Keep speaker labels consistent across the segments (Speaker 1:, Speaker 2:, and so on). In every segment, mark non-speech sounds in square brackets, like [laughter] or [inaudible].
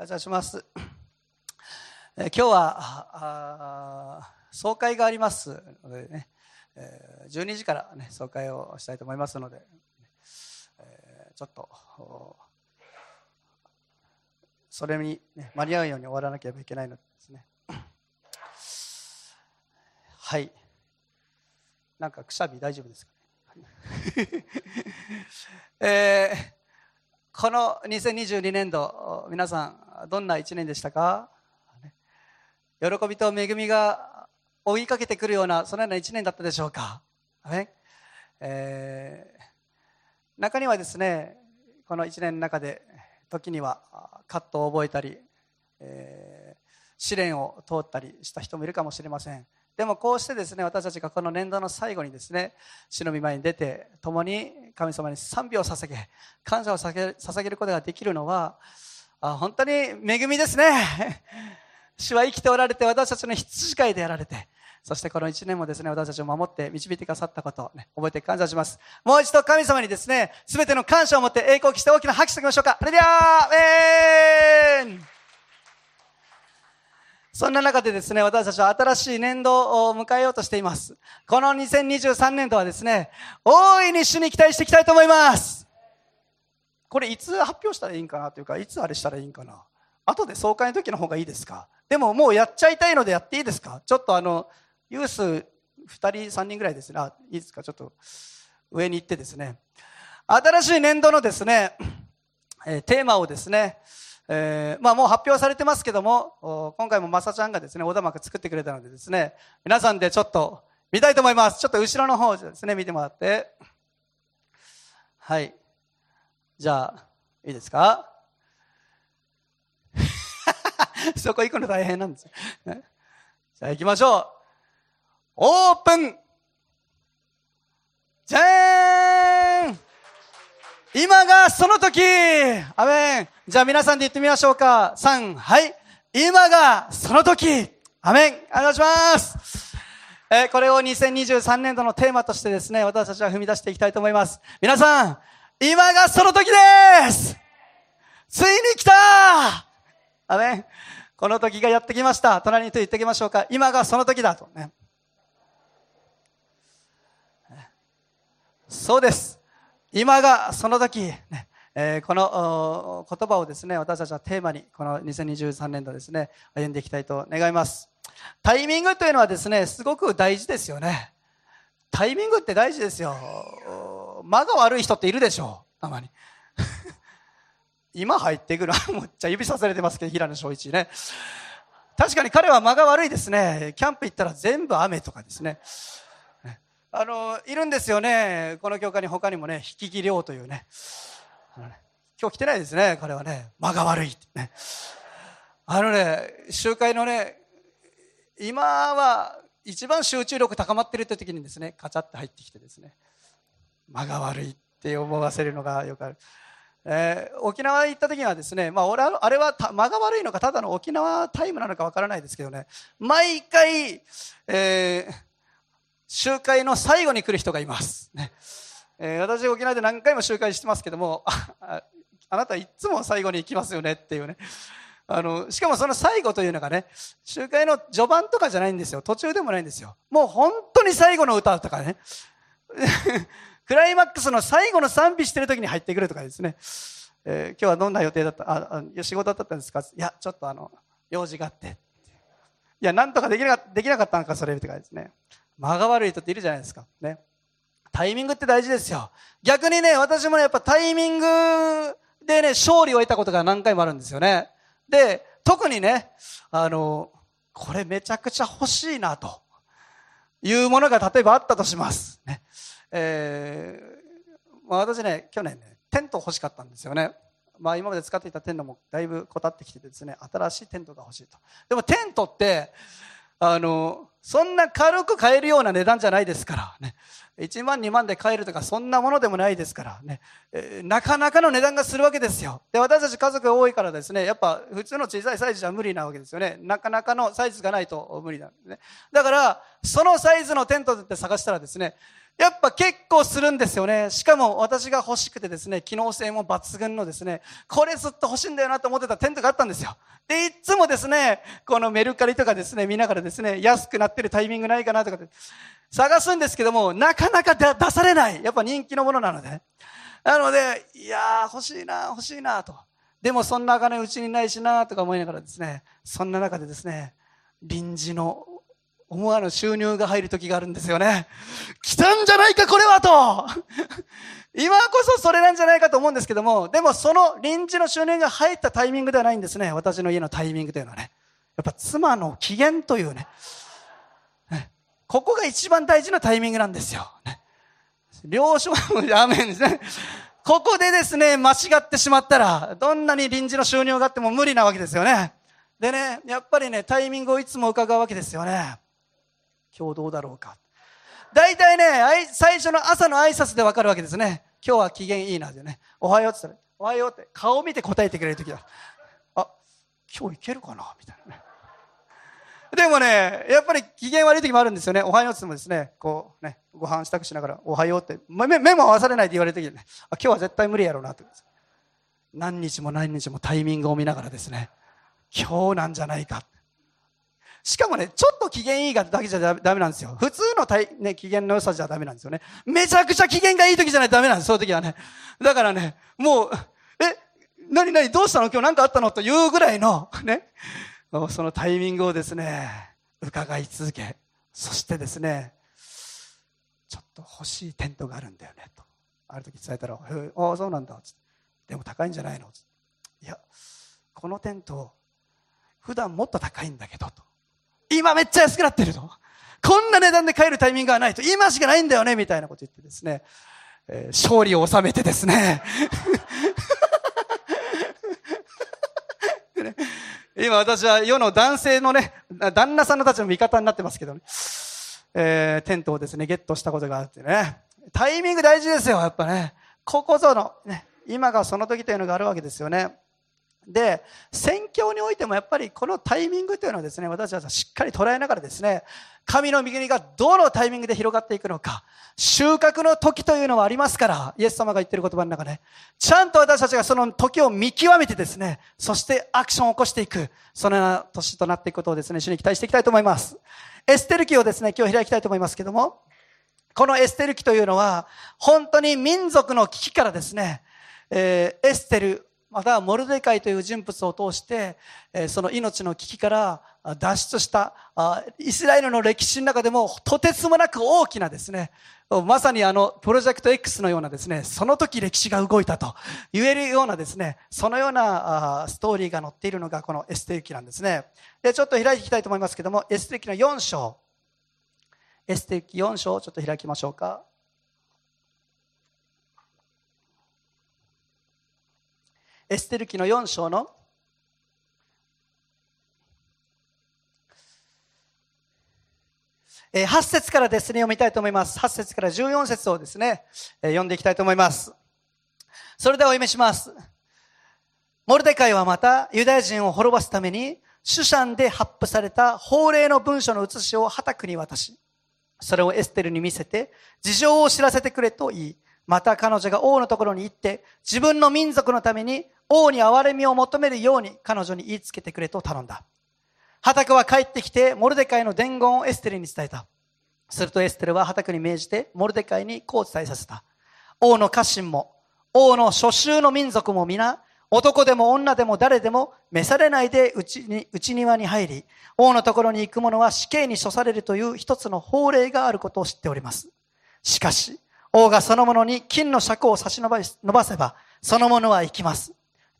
Speaker 1: 感謝します。え今日は総会がありますのでね、え12時から、ね、総会をしたいと思いますので、えちょっとそれに、ね、間に合うように終わらなければいけないのですね。はい。なんかくしゃみ大丈夫ですかね。えー、この2022年度、皆さん、どんな1年でしたか？喜びと恵みが追いかけてくるような、そのような1年だったでしょうか？えー、中にはですね、この1年の中で、時には葛藤を覚えたり、えー、試練を通ったりした人もいるかもしれません。でもこうしてですね私たちがこの年度の最後にですね主の御前に出て共に神様に賛美を捧げ感謝を捧げることができるのはあ本当に恵みですね。[laughs] 主は生きておられて私たちの羊飼いでやられて。そしてこの1年もですね私たちを守って導いてくださったことを、ね、覚えて感謝します。もう一度神様にですね全ての感謝を持って栄光を期して大きな拍手しておきましょうか。それではエーン。そんな中でですね、私たちは新しい年度を迎えようとしています。この2023年度はですね、大いに主に期待していきたいと思います。これいつ発表したらいいんかなというか、いつあれしたらいいんかな。後で総会の時の方がいいですかでももうやっちゃいたいのでやっていいですかちょっとあの、ユース2人、3人ぐらいですね。あ、いいですかちょっと上に行ってですね。新しい年度のですね、え、テーマをですね、えー、まあもう発表されてますけども、今回もまさちゃんがですね、小田幕作ってくれたのでですね、皆さんでちょっと見たいと思います。ちょっと後ろの方ですね、見てもらって。はい。じゃあ、いいですか？[laughs] そこ行くの大変なんですよ。じゃあ行きましょう。オープンじゃーん今がその時アメンじゃあ皆さんで言ってみましょうか。3、はい。今がその時アメンお願いしますえ、これを2023年度のテーマとしてですね、私たちは踏み出していきたいと思います。皆さん、今がその時です。ついに来た。アメン。この時がやってきました。隣にと言っておきましょうか。今がその時だと。ね。そうです。今がその時、ね。えー、この言葉をですね私たちはテーマにこの2023年度ですね歩んでいきたいと願います。タイミングというのはですねすごく大事ですよね。タイミングって大事ですよ。間が悪い人っているでしょう。たまに。今入ってくる。[laughs] もっちゃ指さされてますけど平野翔一ね。確かに彼は間が悪いですね。キャンプ行ったら全部雨とかですね。あの、いるんですよね。この教会に他にもね、引き木亮というね。ね今日来てないですね、彼はね。間が悪いね。あのね、集会のね、今は一番集中力高まってるって時にですね、カチャって入ってきてですね、間が悪いって思わせるのがよくある。えー、沖縄行った時にはですね、まあ、俺あれは間が悪いのかただの沖縄タイムなのかわからないですけどね毎回、えー、集会の最後に来る人がいます。ねえー、私、沖縄で何回も集会してますけども、ああなたいつも最後に行きますよねっていうね。あの、しかもその最後というのがね、集会の序盤とかじゃないんですよ。途中でもないんですよ。もう本当に最後の歌とかね。クライマックスの最後の賛美してる時に入ってくるとかですね。えー、今日はどんな予定だった？ああ、仕事だったんですか？いや、ちょっとあの、用事があって。いや、なんとかできなかできなかったのか、それとかですね。間が悪い人っているじゃないですか。ね。タイミングって大事ですよ。逆にね、私もね、やっぱタイミングでね、勝利を得たことが何回もあるんですよね。で、特にね、あの、これめちゃくちゃ欲しいな、というものが例えばあったとします。ね。えー、まあ、私ね、去年ね、テント欲しかったんですよね。まあ今まで使っていたテントもだいぶこたってきててですね、新しいテントが欲しいと。でもテントって、あの、そんな軽く買えるような値段じゃないですからね。1万2万で買えるとかそんなものでもないですからね、えー、なかなかの値段がするわけですよ。で、私たち家族が多いからですね、やっぱ普通の小さいサイズじゃ無理なわけですよね。なかなかのサイズがないと無理なんですね。だから、そのサイズのテントって探したらですね、やっぱ結構するんですよね。しかも私が欲しくてですね、機能性も抜群のですね、これずっと欲しいんだよなと思ってたテントがあったんですよ。で、いつもですね、このメルカリとかですね、見ながらですね、安くなってるタイミングないかなとか探すんですけども、なかなか出されない。やっぱ人気のものなので、ね。なので、いやー欲しいな、欲しいなと。でもそんなお金うちにないしなとか思いながらですね、そんな中でですね、臨時の思わぬ収入が入る時があるんですよね。来たんじゃないか、これはと [laughs] 今こそそれなんじゃないかと思うんですけども、でもその臨時の収入が入ったタイミングではないんですね。私の家のタイミングというのはね。やっぱ妻の機嫌というね。ここが一番大事なタイミングなんですよ。ね、領書もやめんですね。ここでですね、間違ってしまったら、どんなに臨時の収入があっても無理なわけですよね。でね、やっぱりね、タイミングをいつも伺うわけですよね。今日どうだろうか。大体ね、最初の朝の挨拶でわかるわけですね。今日は機嫌いいなでね。おはようって言ったら、おはようって顔を見て答えてくれるときだ。あ、今日いけるかな？みたいなね。でもね、やっぱり機嫌悪い時もあるんですよね。おはようって言ってもですね、こうね、ご飯支度しながら、おはようって、目目も合わされないって言われる時ね、あ、今日は絶対無理やろうなって。何日も何日もタイミングを見ながらですね、今日なんじゃないか。しかもね、ちょっと機嫌いいがだけじゃダメなんですよ。普通のね、機嫌の良さじゃダメなんですよね。めちゃくちゃ機嫌がいい時じゃないとダメなんです、そういう時はね。だからね、もう、え、なになにどうしたの？今日何かあったの？というぐらいの、ね、そのタイミングをですね、伺い続け、そしてですね、ちょっと欲しいテントがあるんだよね、と。ある時伝えたら、ああ、そうなんだ、でも高いんじゃないの？いや、このテント、普段もっと高いんだけど、と。今めっちゃ安くなってると。こんな値段で買えるタイミングがないと。今しかないんだよね、みたいなこと言ってですね、えー、勝利を収めてですね。今私は世の男性のね、旦那さんのたちの味方になってますけどね。えー、テントをですね、ゲットしたことがあってね。タイミング大事ですよ、やっぱね。ここぞの、ね、今がその時というのがあるわけですよね。で、宣教においてもやっぱりこのタイミングというのはですね、私たちはしっかり捉えながらですね、神の御国がどのタイミングで広がっていくのか、収穫の時というのはありますから、イエス様が言ってる言葉の中で、ちゃんと私たちがその時を見極めてですね、そしてアクションを起こしていく、そのような年となっていくことをですね、主に期待していきたいと思います。エステル記をですね、今日開きたいと思いますけども、このエステル記というのは、本当に民族の危機からですね、えー、エステル、またモルデカイという人物を通して、その命の危機から脱出したイスラエルの歴史の中でもとてつもなく大きなですね、まさにあのプロジェクト X のようなですね、その時歴史が動いたと言えるようなですね、そのようなストーリーが載っているのがこのエステル記なんですね。で、ちょっと開いていきたいと思いますけども、エステル記の4章。エステル記4章をちょっと開きましょうか。エステル記の4章の8節からですね、読みたいと思います。8節から14節をですね、読んでいきたいと思います。それではお読みします。モルデカイはまたユダヤ人を滅ぼすために、シュシャンで発布された法令の文書の写しをハタクに渡し、それをエステルに見せて、事情を知らせてくれと言い、また彼女が王のところに行って、自分の民族のために王に憐れみを求めるように彼女に言いつけてくれと頼んだ。ハタクは帰ってきて、モルデカイの伝言をエステルに伝えた。するとエステルはハタクに命じて、モルデカイにこう伝えさせた。王の家臣も、王の初秋の民族も皆、男でも女でも誰でも召されないで内に内庭に入り、王のところに行く者は死刑に処されるという一つの法令があることを知っております。しかし、王がその者に金の尺を差し伸ばせば、その者は行きます。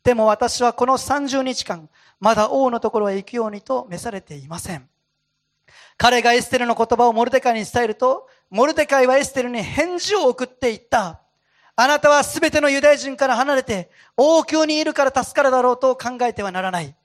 Speaker 1: でも私はこの30日間、まだ王のところへ行くようにと召されていません。彼がエステルの言葉をモルデカイに伝えると、モルデカイはエステルに返事を送っていった。あなたはすべてのユダヤ人から離れて、王宮にいるから助かるだろうと考えてはならない。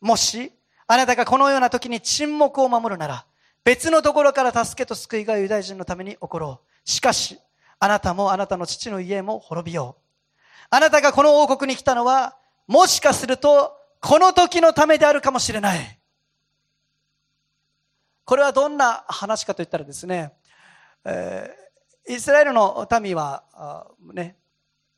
Speaker 1: もし、あなたがこのような時に沈黙を守るなら、別のところから助けと救いがユダヤ人のために起ころう。しかし、あなたもあなたの父の家も滅びよう。あなたがこの王国に来たのは、もしかすると、この時のためであるかもしれない。これはどんな話かといったらですね、えイスラエルの民は、ね、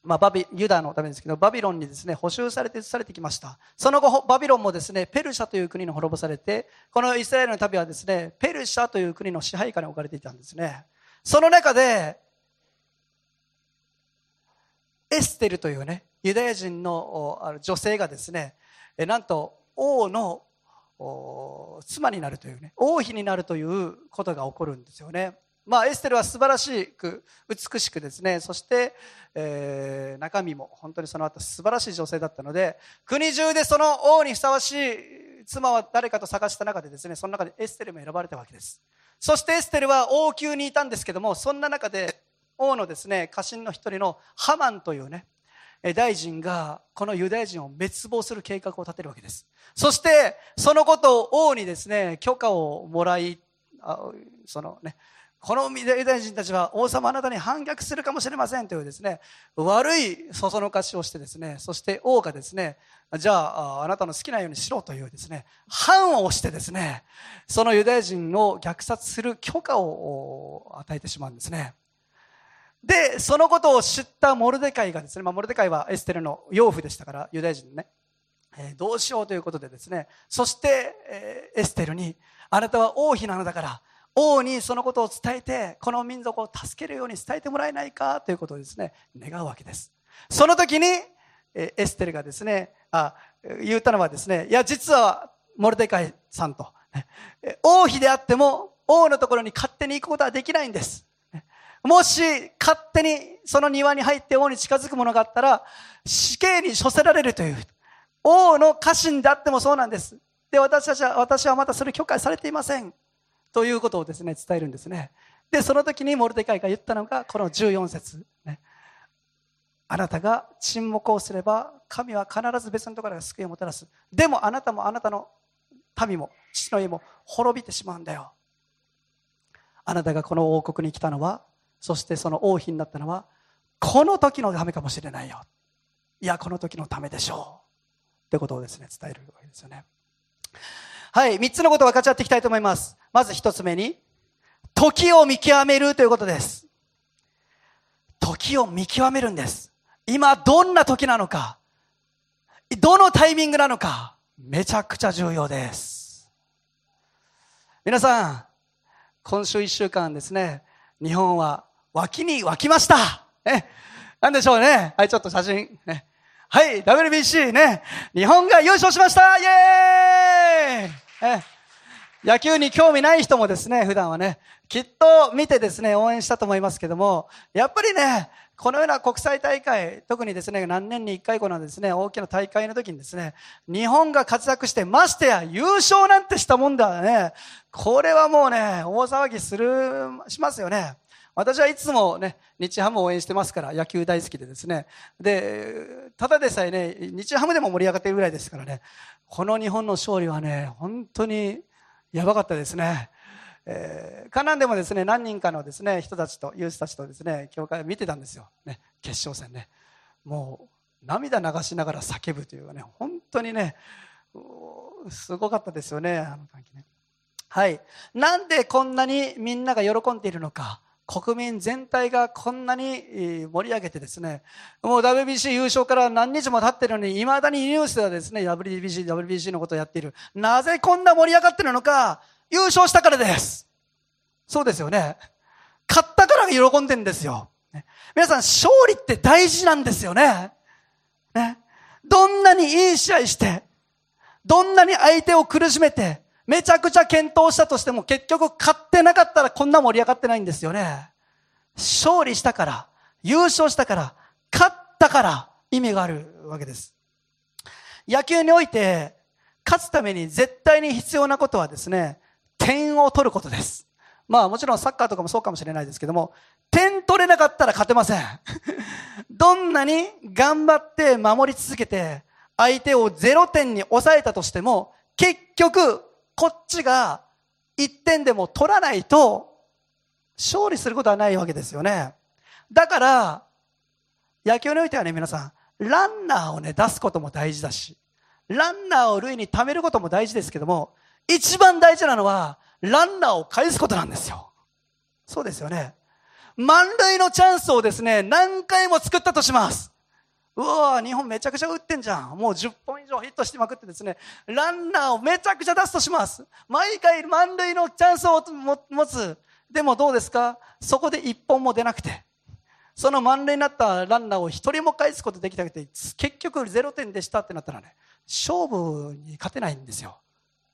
Speaker 1: まあ、バビユダのためですけどバビロンにですね補修されて移されてきましたその後バビロンもですねペルシャという国に滅ぼされてこのイスラエルの民はですねペルシャという国の支配下に置かれていたんですねその中でエステルというねユダヤ人の女性がですねなんと王の妻になるというね王妃になるということが起こるんですよね。まあ、エステルは素晴らしく美しくですねそして、えー、中身も本当にその後素晴らしい女性だったので国中でその王にふさわしい妻は誰かと探した中でですねその中でエステルも選ばれたわけです。そしてエステルは王宮にいたんですけどもそんな中で王のですね家臣の一人のハマンというね大臣がこのユダヤ人を滅亡する計画を立てるわけですそしてそのことを王にですね許可をもらいそのねこのユダヤ人たちは王様あなたに反逆するかもしれませんというですね、悪いそそのかしをしてですね、そして王がですね、じゃああなたの好きなようにしろというですね、反を押してですね、そのユダヤ人を虐殺する許可を与えてしまうんですね。で、そのことを知ったモルデカイがですね、まあ、モルデカイはエステルの養父でしたから、ユダヤ人ね、えー、どうしようということでですね、そして、えー、エステルに、あなたは王妃なのだから、王にそのことを伝えてこの民族を助けるように伝えてもらえないかということをですね願うわけです。その時にえエステルがですねあ言ったのはですねいや実はモルデカイさんと王妃であっても王のところに勝手に行くことはできないんです。もし勝手にその庭に入って王に近づくものがあったら死刑に処せられるという王の家臣であってもそうなんです。で私たちは私はまだそれ許可されていません。ということをですね伝えるんですね。でその時にモルデカイが言ったのがこの14節、ね、あなたが沈黙をすれば神は必ず別のところから救いをもたらす。でもあなたもあなたの民も父の家も滅びてしまうんだよ。あなたがこの王国に来たのはそしてその王妃になったのはこの時のためかもしれないよいやこの時のためでしょうってことをですね伝えるわけですよねはい、3つのことを分かち合っていきたいと思います。まず1つ目に、時を見極めるということです。時を見極めるんです。今どんな時なのか、どのタイミングなのか、めちゃくちゃ重要です。皆さん、今週1週間ですね、日本は脇に湧きました。ね、なんでしょうね。はい、ちょっと写真。ね、はい、WBC ね、日本が優勝しましたイエーイえ野球に興味ない人もですね、普段はね、きっと見てですね、応援したと思いますけども、やっぱりね、このような国際大会、特にですね、何年に1回このですね、大きな大会の時にですね、日本が活躍して、ましてや優勝なんてしたもんだね、これはもうね、大騒ぎする、しますよね。私はいつもね、日ハムを応援してますから、野球大好きでですね。で、ただでさえね、日ハムでも盛り上がってるぐらいですからね、この日本の勝利はね、本当にやばかったですね。えー、カナンでもですね、何人かのですね、人たちと、ユースたちとですね、教会を見てたんですよ。ね、決勝戦ね。もう、涙流しながら叫ぶというかね、本当にね、すごかったですよね、あの時ね。はい。なんでこんなにみんなが喜んでいるのか。国民全体がこんなに盛り上げてですね、もう WBC 優勝から何日も経ってるのに、未だにニュースではですね、WBC、WBC のことをやっている。なぜこんな盛り上がってるのか、優勝したからです。そうですよね。勝ったから喜んでんですよ。皆さん、勝利って大事なんですよね。ね。どんなにいい試合して、どんなに相手を苦しめて、めちゃくちゃ検討したとしても結局勝ってなかったらこんな盛り上がってないんですよね。勝利したから、優勝したから、勝ったから意味があるわけです。野球において勝つために絶対に必要なことはですね、点を取ることです。まあもちろんサッカーとかもそうかもしれないですけども、点取れなかったら勝てません。[laughs] どんなに頑張って守り続けて、相手を0点に抑えたとしても、結局こっちが1点でも取らないと勝利することはないわけですよね。だから、野球においてはね、皆さん、ランナーをね、出すことも大事だし、ランナーを塁に溜めることも大事ですけども、一番大事なのは、ランナーを返すことなんですよ。そうですよね。満塁のチャンスをですね、何回も作ったとします。うわ日本めちゃくちゃ打ってんじゃん。もう10本以上ヒットしてまくってですね、ランナーをめちゃくちゃ出すとします。毎回満塁のチャンスを持つ。でもどうですか？そこで1本も出なくて。その満塁になったランナーを1人も返すことできなくて、結局0点でしたってなったらね、勝負に勝てないんですよ。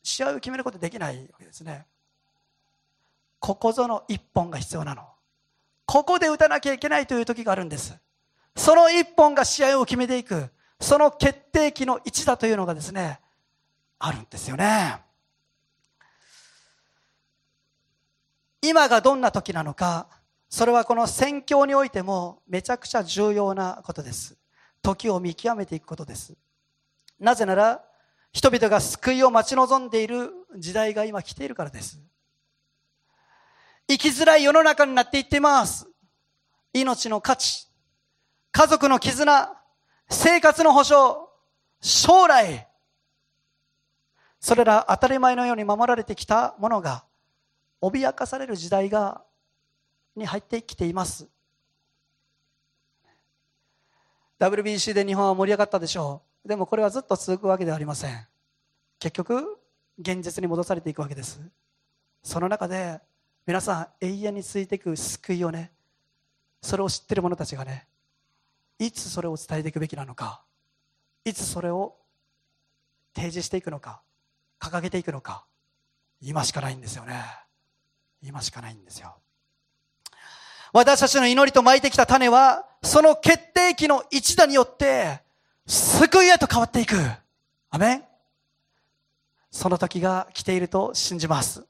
Speaker 1: 試合を決めることできないわけですね。ここぞの1本が必要なの。ここで打たなきゃいけないという時があるんです。その一本が試合を決めていく、その決定機の一打というのがですね、あるんですよね。今がどんな時なのか、それはこの宣教においてもめちゃくちゃ重要なことです。時を見極めていくことです。なぜなら、人々が救いを待ち望んでいる時代が今来ているからです。生きづらい世の中になっていっています。命の価値、家族の絆、生活の保障、将来、それら当たり前のように守られてきたものが脅かされる時代がに入ってきています。WBC で日本は盛り上がったでしょう。でもこれはずっと続くわけではありません。結局現実に戻されていくわけです。その中で皆さん永遠に続いていく救いをねそれを知ってる者たちがねいつそれを伝えていくべきなのかいつそれを提示していくのか掲げていくのか今しかないんですよね。今しかないんですよ。私たちの祈りと巻いてきた種はその決定機の一打によって救いへと変わっていく。アメン。その時が来ていると信じます。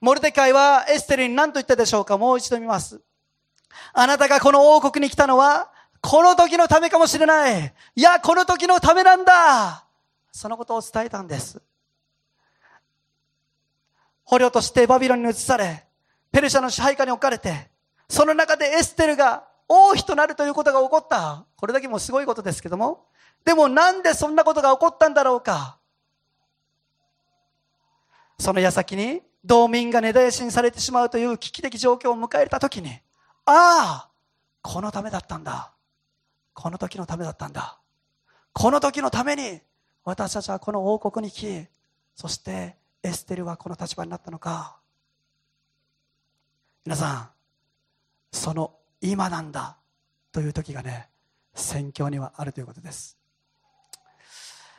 Speaker 1: モルデカイはエステルに何と言ったでしょうか？もう一度見ます。あなたがこの王国に来たのはこの時のためかもしれない。いや、この時のためなんだ。そのことを伝えたんです。捕虜としてバビロンに移され、ペルシャの支配下に置かれて、その中でエステルが王妃となるということが起こった。これだけもすごいことですけども。でもなんでそんなことが起こったんだろうか。その矢先に道民が根絶やしにされてしまうという危機的状況を迎えた時に、ああ、このためだったんだ。この時のためだったんだ。この時のために私たちはこの王国に来、そしてエステルはこの立場になったのか。皆さん、その今なんだという時がね、宣教にはあるということです。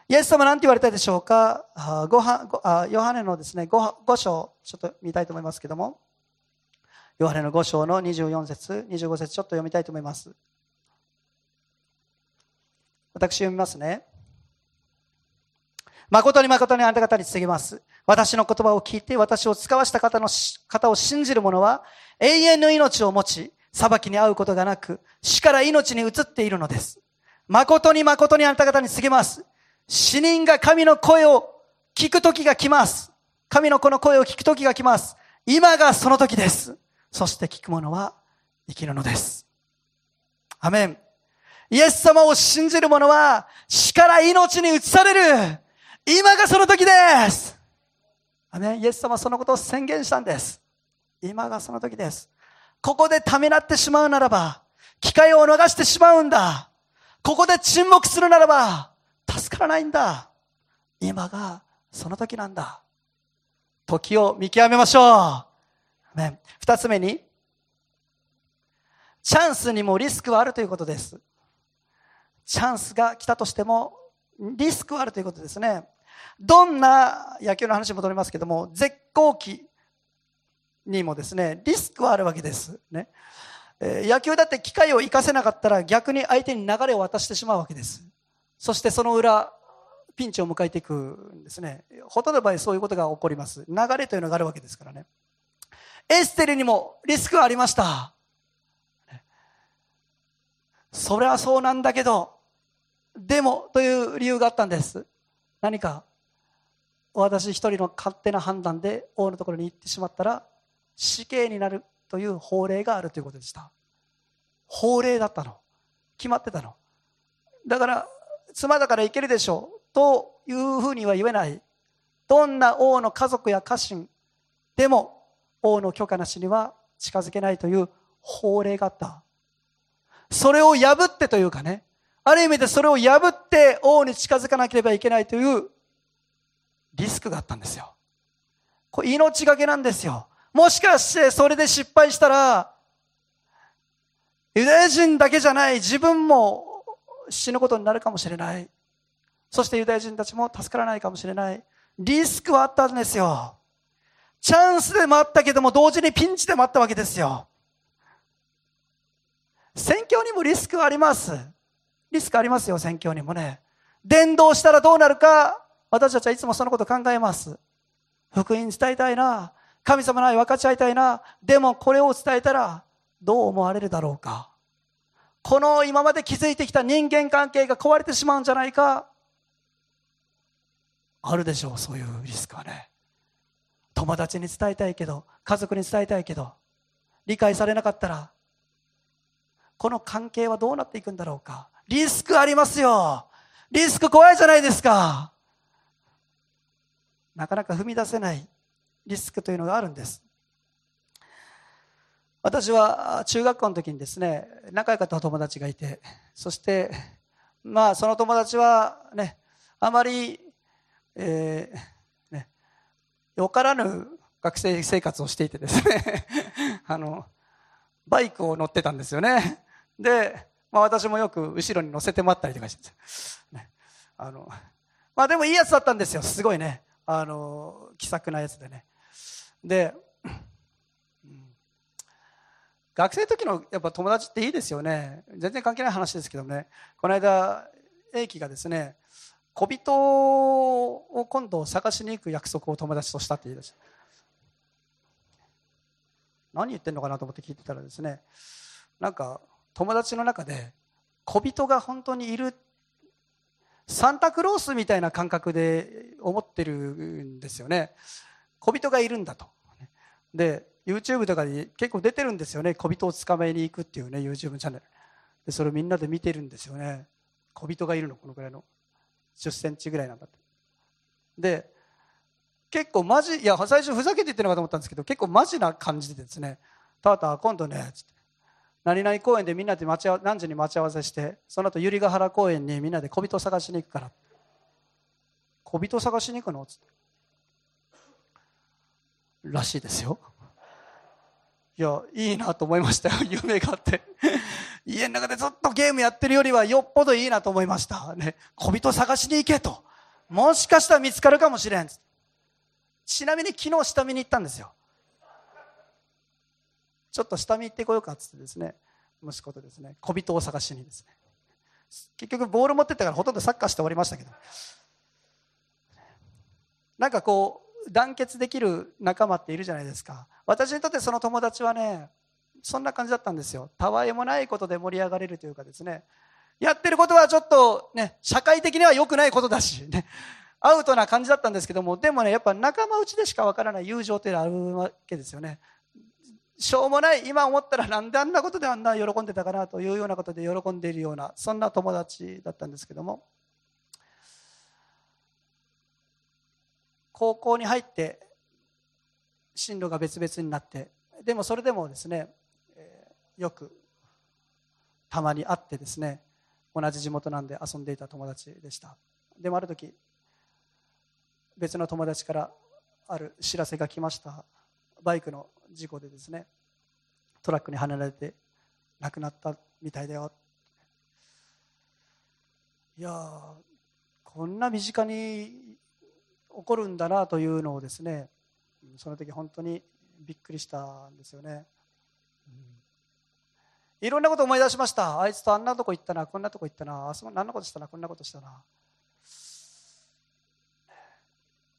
Speaker 1: イエス様なんて言われたでしょうか？ごはヨハネのですね 5, 5章、ちょっと見たいと思いますけども、ヨハネの5章の24節、25節ちょっと読みたいと思います。私読みますね。誠に誠にあなた方に告げます。私の言葉を聞いて私を使わした方の方を信じる者は永遠の命を持ち、裁きに遭うことがなく、死から命に移っているのです。誠に誠にあなた方に告げます。死人が神の声を聞く時が来ます。神の子の声を聞く時が来ます。今がその時です。そして聞く者は生きるのです。アメン。イエス様を信じる者は死から命に移される。今がその時です。アメ。イエス様はそのことを宣言したんです。今がその時です。ここでためらってしまうならば、機会を逃してしまうんだ。ここで沈黙するならば、助からないんだ。今がその時なんだ。時を見極めましょう。ね、二つ目に、チャンスにもリスクはあるということです。チャンスが来たとしてもリスクはあるということですね。どんな野球の話に戻りますけども、絶好期にもですね、リスクはあるわけです。ね。えー、野球だって機会を生かせなかったら逆に相手に流れを渡してしまうわけです。そしてその裏、ピンチを迎えていくんですね。ほとんどの場合そういうことが起こります。流れというのがあるわけですからね。エステルにもリスクはありました。それはそうなんだけど、でもという理由があったんです。何か私一人の勝手な判断で王のところに行ってしまったら死刑になるという法令があるということでした。法令だったの。決まってたの。だから、妻だから行けるでしょうというふうには言えない。どんな王の家族や家臣でも王の許可なしには近づけないという法令があった。それを破ってというかね、ある意味でそれを破って王に近づかなければいけないというリスクがあったんですよ。これ命がけなんですよ。もしかしてそれで失敗したら、ユダヤ人だけじゃない自分も死ぬことになるかもしれない。そしてユダヤ人たちも助からないかもしれない。リスクはあったんですよ。チャンスでもあったけども同時にピンチでもあったわけですよ。選挙にもリスクはあります。リスクありますよ、選挙にもね。伝道したらどうなるか、私たちはいつもそのこと考えます。福音伝えたいな。神様の愛分かち合いたいな。でもこれを伝えたらどう思われるだろうか。この今まで築いてきた人間関係が壊れてしまうんじゃないか。あるでしょう、そういうリスクはね。友達に伝えたいけど、家族に伝えたいけど、理解されなかったら、この関係はどうなっていくんだろうか。リスクありますよ。リスク怖いじゃないですか。なかなか踏み出せないリスクというのがあるんです。私は中学校の時にですね、仲良かった友達がいて、そして、まあその友達はね、あまり、えー、ね、よからぬ学生生活をしていてですね、[laughs] あの、バイクを乗ってたんですよね。で、まあ、私もよく後ろに乗せてもらったりとかして、ね、あのまあでもいいやつだったんですよ。すごいね。あの気さくなやつでね。で、うん、学生の時のやっぱ友達っていいですよね。全然関係ない話ですけどね。この間英樹がですね小人を今度探しに行く約束を友達としたって言い出した。何言ってんのかなと思って聞いてたらですねなんか友達の中で小人が本当にいるサンタクロースみたいな感覚で思ってるんですよね。小人がいるんだと。で YouTube とかに結構出てるんですよね。小人を捕まえに行くっていうね YouTube チャンネル。でそれをみんなで見てるんですよね。小人がいるのこのぐらいの。1 0センチぐらいなんだって。で結構マジいや最初ふざけて言ってるのかと思ったんですけど結構マジな感じでですね「タータ今度ね」っつって。何々公園でみんなで待ち何時に待ち合わせしてその後百合ヶ原公園にみんなで小人探しに行くから。小人探しに行くのつって。らしいですよ。いやいいなと思いましたよ。[laughs] 夢があって。家の中でずっとゲームやってるよりはよっぽどいいなと思いました。ね。小人探しに行けと。もしかしたら見つかるかもしれんちなみに昨日下見に行ったんですよ。ちょっと下見行ってこようかっつってですね息子とですね小人を探しにですね。結局ボール持ってったからほとんどサッカーして終わりましたけど。なんかこう団結できる仲間っているじゃないですか。私にとってその友達はねそんな感じだったんですよ。たわいもないことで盛り上がれるというかですね。やってることはちょっとね社会的には良くないことだしね。アウトな感じだったんですけどもでもねやっぱ仲間内でしかわからない友情っていうのはあるわけですよね。しょうもない今思ったらなんであんなことであんな喜んでたかなというようなことで喜んでいるようなそんな友達だったんですけども。高校に入って進路が別々になってでもそれでもですね、よくたまに会ってですね同じ地元なんで遊んでいた友達でした。でもある時別の友達からある知らせが来ました。バイクの事故でですねトラックにはねられて亡くなったみたいだよ。いやこんな身近に起こるんだなというのをですねその時本当にびっくりしたんですよね、うん、いろんなこと思い出しました。あいつとあんなとこ行ったなこんなとこ行ったなあそこ何のことしたなこんなことしたな。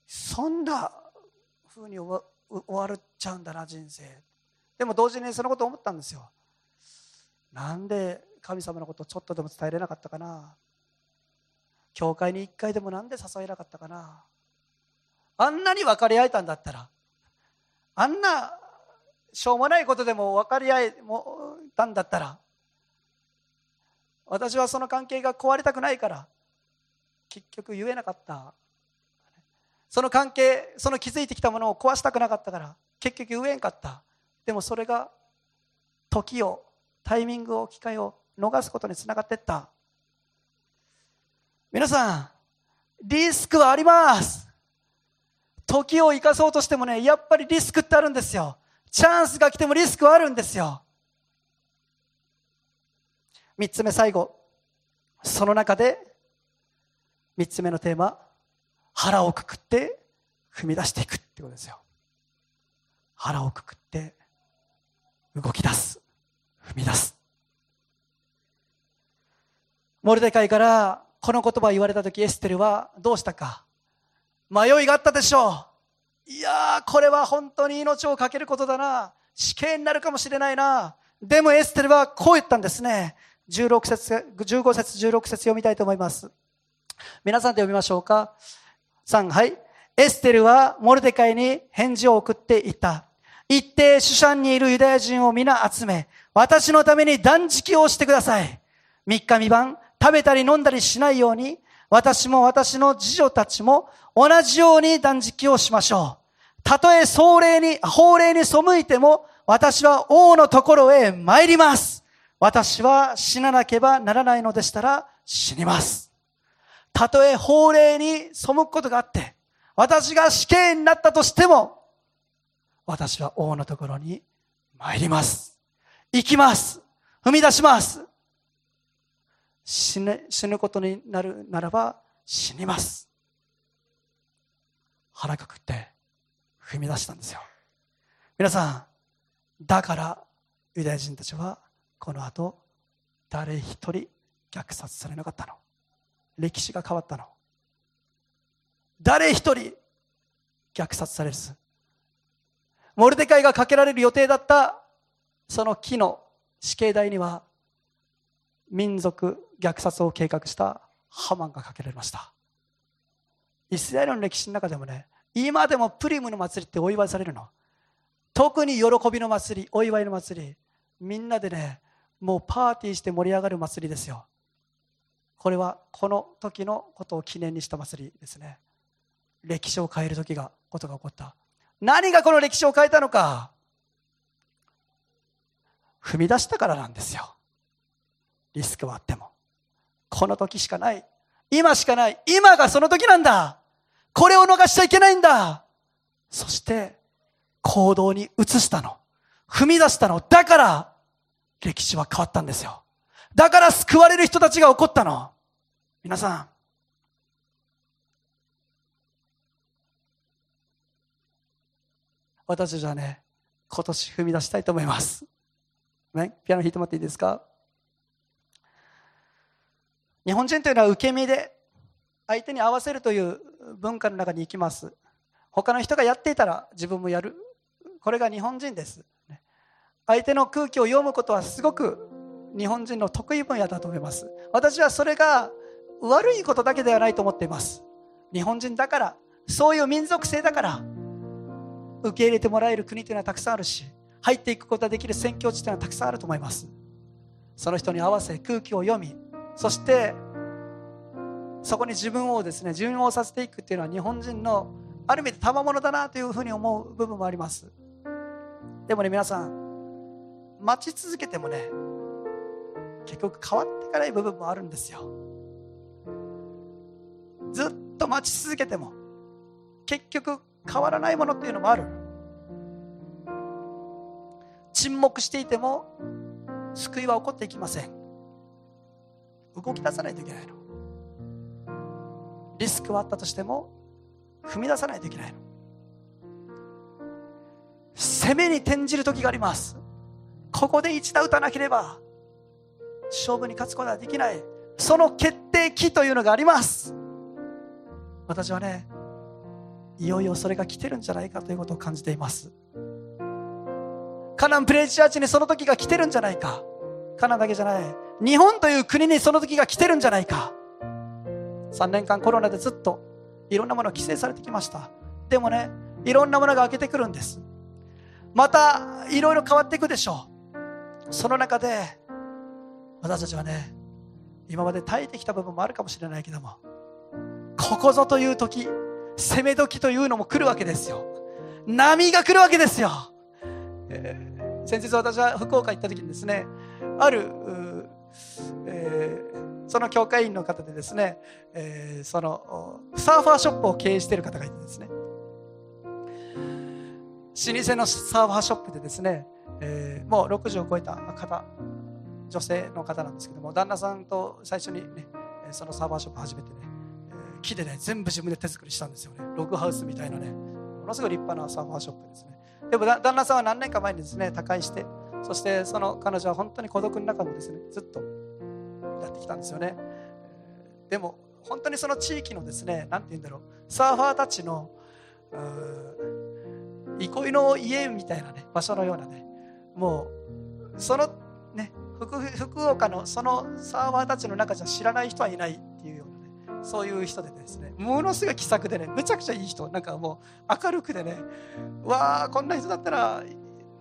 Speaker 1: そんなふうに終わっちゃうんだな人生。でも同時にそのことを思ったんですよ。なんで神様のことをちょっとでも伝えれなかったかな。教会に一回でもなんで誘えなかったかな。あんなに分かり合えたんだったらあんなしょうもないことでも分かり合えたんだったら私はその関係が壊れたくないから結局言えなかった。その関係その築いてきたものを壊したくなかったから結局言えんかった。でもそれが時をタイミングを機会を逃すことにつながっていった。皆さんリスクはあります。時を生かそうとしてもねやっぱりリスクってあるんですよ。チャンスが来てもリスクはあるんですよ。三つ目最後。その中で三つ目のテーマ。腹をくくって踏み出していくってことですよ。腹をくくって動き出す。踏み出す。モルデカイからこの言葉を言われた時エステルはどうしたか？迷いがあったでしょう。いやーこれは本当に命を懸けることだな。死刑になるかもしれないな。でもエステルはこう言ったんですね。16節15節16節読みたいと思います。皆さんで読みましょうか。3はいエステルはモルデカイに返事を送っていった一定主産にいるユダヤ人を皆集め私のために断食をしてください3日三晩食べたり飲んだりしないように、私も私の次女たちも同じように断食をしましょう。たとえ総霊に、法令に背いても、私は王のところへ参ります。私は死ななければならないのでしたら死にます。たとえ法令に背くことがあって、私が死刑になったとしても、私は王のところに参ります。行きます。踏み出します。死ぬ死ぬことになるならば死にます腹くくって踏み出したんですよ皆さんだからユダヤ人たちはこの後誰一人虐殺されなかったの歴史が変わったの。誰一人虐殺されず。モルデカイがかけられる予定だったその木の死刑台には民族虐殺を計画したハマンがかけられました。イスラエルの歴史の中でもね今でもプリムの祭りってお祝いされるの。特に喜びの祭りお祝いの祭りみんなでねもうパーティーして盛り上がる祭りですよ。これはこの時のことを記念にした祭りですね。歴史を変える時がことが起こった。何がこの歴史を変えたのか。踏み出したからなんですよ。リスクはあっても。この時しかない。今しかない。今がその時なんだ。これを逃しちゃいけないんだ。そして行動に移したの。踏み出したの。だから歴史は変わったんですよ。だから救われる人たちが起こったの。皆さん。私たちはね今年踏み出したいと思います、ね、ピアノ弾いてもらっていいですか？日本人というのは受け身で相手に合わせるという文化の中に行きます。他の人がやっていたら自分もやる。これが日本人です。相手の空気を読むことはすごく日本人の得意分野だと思います。私はそれが悪いことだけではないと思っています。日本人だからそういう民族性だから受け入れてもらえる国というのはたくさんあるし入っていくことができる宣教地というのはたくさんあると思います。その人に合わせ空気を読みそしてそこに自分をですね順応させていくっていうのは日本人のある意味で賜物だなというふうに思う部分もあります。でもね皆さん待ち続けてもね結局変わっていかない部分もあるんですよ。ずっと待ち続けても結局変わらないものっていうのもある。沈黙していても救いは起こっていきません。動き出さないといけないの。リスクはあったとしても踏み出さないといけないの。攻めに転じる時があります。ここで一打打たなければ勝負に勝つことはできない。その決定機というのがあります。私はねいよいよそれが来てるんじゃないかということを感じています。カナンプレイチャーチにその時が来てるんじゃないか。カナンだけじゃない。日本という国にその時が来てるんじゃないか。3年間コロナでずっといろんなものが規制されてきました。でもねいろんなものが開けてくるんです。またいろいろ変わっていくでしょう。その中で私たちはね今まで耐えてきた部分もあるかもしれないけどもここぞという時攻め時というのも来るわけですよ。波が来るわけですよ、えー、先日私は福岡行った時にですねある、え、その教会員の方でですね、えー、そのサーファーショップを経営している方がいてですね。老舗のサーファーショップでですね、えー、もう60を超えた方女性の方なんですけども旦那さんと最初にねそのサーバーショップ始めてね木でね全部自分で手作りしたんですよね。ログハウスみたいなね。ものすごい立派なサーバーショップですね。でも旦那さんは何年か前にですね他界してそしてその彼女は本当に孤独の中もですねずっとやってきたんですよね。でも本当にその地域のですね何て言うんだろうサーファーたちの憩いの家みたいなね場所のようなねもうそのね福岡のそのサーファーたちの中じゃ知らない人はいないっていうようなねそういう人でですねものすごい気さくでねめちゃくちゃいい人なんかもう明るくでねわあこんな人だったら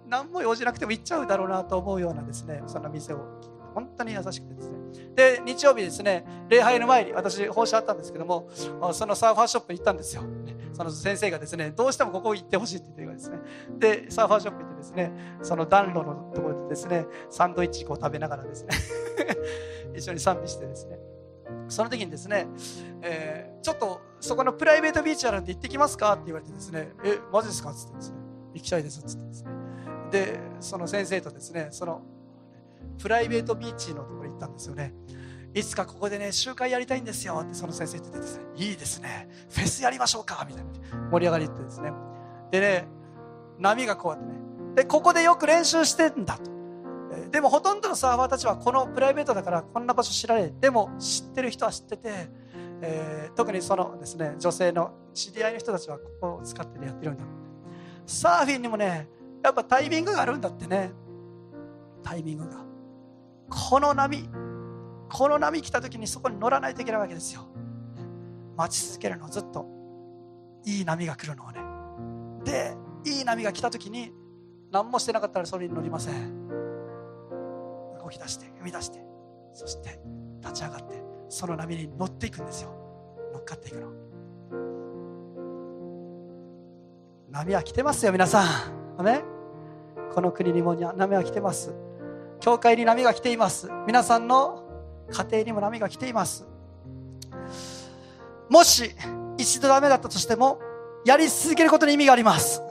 Speaker 1: 何も用事なくても行っちゃうだろうなと思うようなですねそんな店を本当に優しくてですね。で日曜日ですね礼拝の前に私奉仕あったんですけどもそのサーファーショップに行ったんですよ。その先生がですねどうしてもここ行ってほしいって言ってですね。でサーファーショップ行ってですね。その暖炉のところでですねサンドイッチこう食べながらですね [laughs] 一緒に賛美してですね。その時にですね、えー、ちょっとそこのプライベートビーチあるんで行ってきますかって言われてですねえマジですかっつってですね。行きたいですっつってですね。でその先生とですねそのプライベートビーチのところに行ったんですよね。いつかここでね集会やりたいんですよってその先生言ってですね。いいですね。フェスやりましょうかみたいな。盛り上がりってですね。でね波がこうやってねでここでよく練習してんだと。でもほとんどのサーファーたちはこのプライベートだからこんな場所知られでも知ってる人は知ってて、えー、特にそのですね女性の知り合いの人たちはここを使ってやってるんだサーフィンにもねやっぱタイミングがあるんだってね。タイミングが。この波この波来た時にそこに乗らないといけないわけですよ。待ち続けるのずっと。いい波が来るのをね。でいい波が来た時に何もしてなかったらそれに乗りません。動き出して踏み出してそして立ち上がってその波に乗っていくんですよ。乗っかっていくの。波は来てますよ皆さん。ねこの国にも波は来てます。教会に波が来ています。皆さんの家庭にも波が来ています。もし一度ダメだったとしてもやり続けることに意味があります。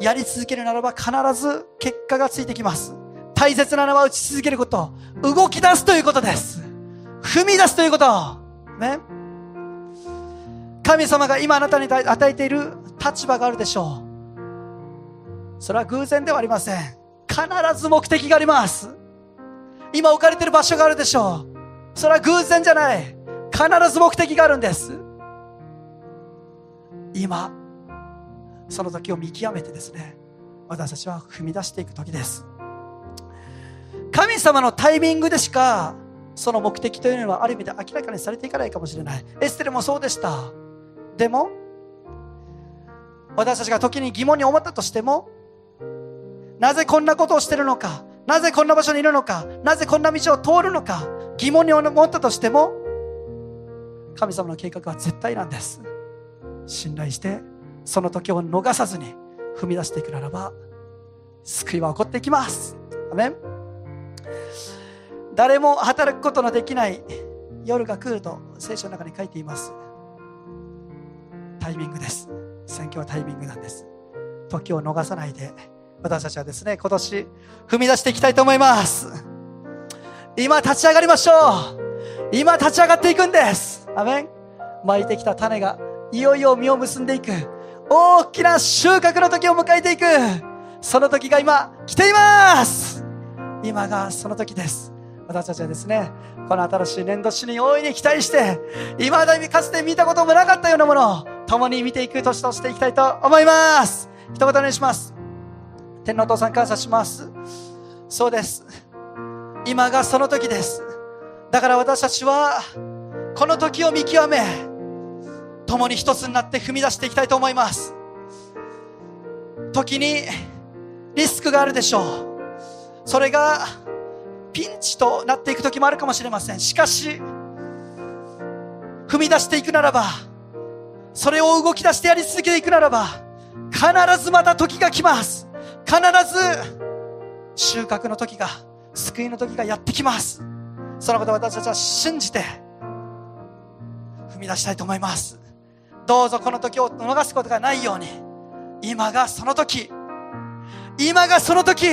Speaker 1: やり続けるならば必ず結果がついてきます。大切なのは打ち続けること。動き出すということです。踏み出すということ。ね。神様が今あなたに与えている立場があるでしょう。それは偶然ではありません。必ず目的があります。今置かれている場所があるでしょう。それは偶然じゃない。必ず目的があるんです。今その時を見極めてですね私たちは踏み出していく時です。神様のタイミングでしかその目的というのはある意味で明らかにされていかないかもしれない。エステルもそうでした。でも私たちが時に疑問に思ったとしてもなぜこんなことをしてるのかなぜこんな場所にいるのかなぜこんな道を通るのか疑問に思ったとしても神様の計画は絶対なんです。信頼してその時を逃さずに踏み出していくならば救いは起こっていきますアメン誰も働くことのできない夜が来ると聖書の中に書いていますタイミングです選挙はタイミングなんです時を逃さないで私たちはですね、今年踏み出していきたいと思います。今立ち上がりましょう。今立ち上がっていくんです。アメン。巻いてきた種がいよいよ実を結んでいく。大きな収穫の時を迎えていく。その時が今来ています今がその時です。私たちはですね、この新しい年度史に大いに期待して、今だにかつて見たこともなかったようなものを共に見ていく年としていきたいと思います。一言お願いします。天のお父さん感謝しますそうです今がその時ですだから私たちはこの時を見極め共に一つになって踏み出していきたいと思います。時にリスクがあるでしょう。それがピンチとなっていく時もあるかもしれません。しかし踏み出していくならばそれを動き出してやり続けていくならば必ずまた時が来ます。必ず収穫の時が救いの時がやってきます。そのことを私たちは信じて踏み出したいと思います。どうぞこの時を逃すことがないように。今がその時。今がその時。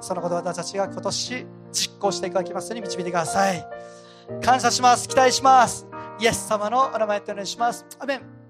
Speaker 1: そのことを私たちが今年実行していただきます。ように導いてください。感謝します。期待します。イエス様のお名前でお願いします。アメン。